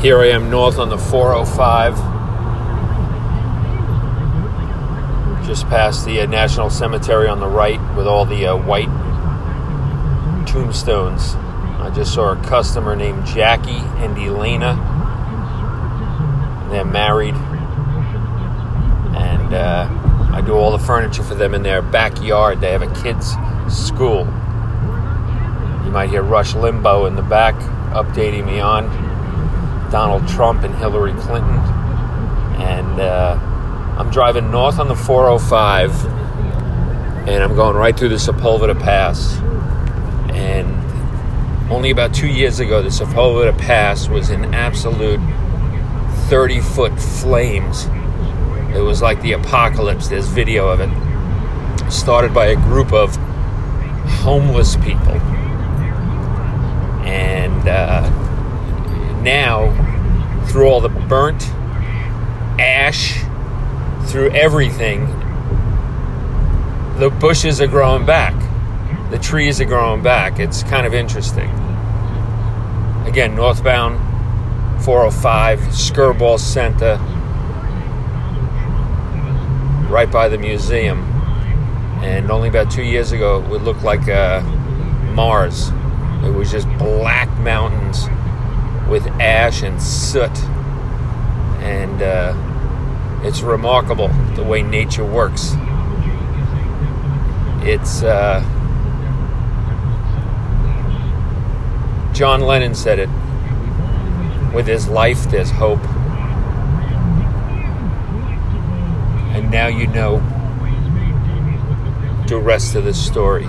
Here I am north on the 405, just past the uh, National Cemetery on the right with all the uh, white tombstones. I just saw a customer named Jackie and Elena. They're married, and uh, I do all the furniture for them in their backyard. They have a kids' school. You might hear Rush Limbaugh in the back updating me on Donald Trump and Hillary Clinton. And uh, I'm driving north on the 405, and I'm going right through the Sepulveda Pass. And only about two years ago, the Sepulveda Pass was in absolute 30 foot flames. It was like the apocalypse. There's video of it. Started by a group of homeless people. And uh, now, through all the burnt ash, through everything, the bushes are growing back. The trees are growing back. It's kind of interesting. Again, northbound 405, Skirball Center, right by the museum. And only about two years ago, it would look like uh, Mars. It was just black mountains with ash and soot. And uh, it's remarkable the way nature works. It's. Uh, John Lennon said it with his life, there's hope. And now you know the rest of the story.